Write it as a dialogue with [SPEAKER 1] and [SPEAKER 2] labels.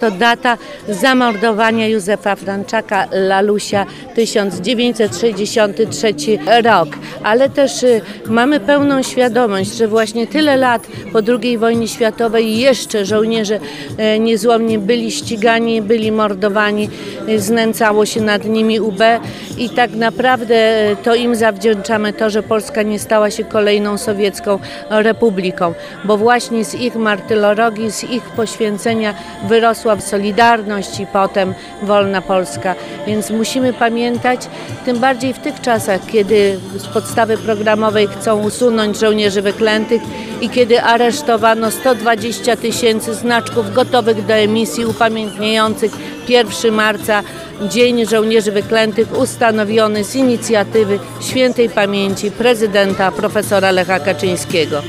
[SPEAKER 1] To data zamordowania Józefa Franczaka Lalusia 1963 rok, ale też y, mamy pełną świadomość, że właśnie tyle lat po II wojnie światowej jeszcze żołnierze e, niezłomnie byli ścigani, byli mordowani, y, znęcało się nad nimi UB i tak naprawdę e, to im zawdzięczamy to, że Polska nie stała się kolejną sowiecką republiką, bo właśnie z ich martyrologii, z ich poświęcenia wyrosła Solidarność i potem Wolna Polska. Więc musimy pamiętać, tym bardziej w tych czasach, kiedy z podstawy programowej chcą usunąć żołnierzy wyklętych i kiedy aresztowano 120 tysięcy znaczków gotowych do emisji upamiętniających 1 marca Dzień Żołnierzy Wyklętych ustanowiony z inicjatywy świętej pamięci prezydenta profesora Lecha Kaczyńskiego.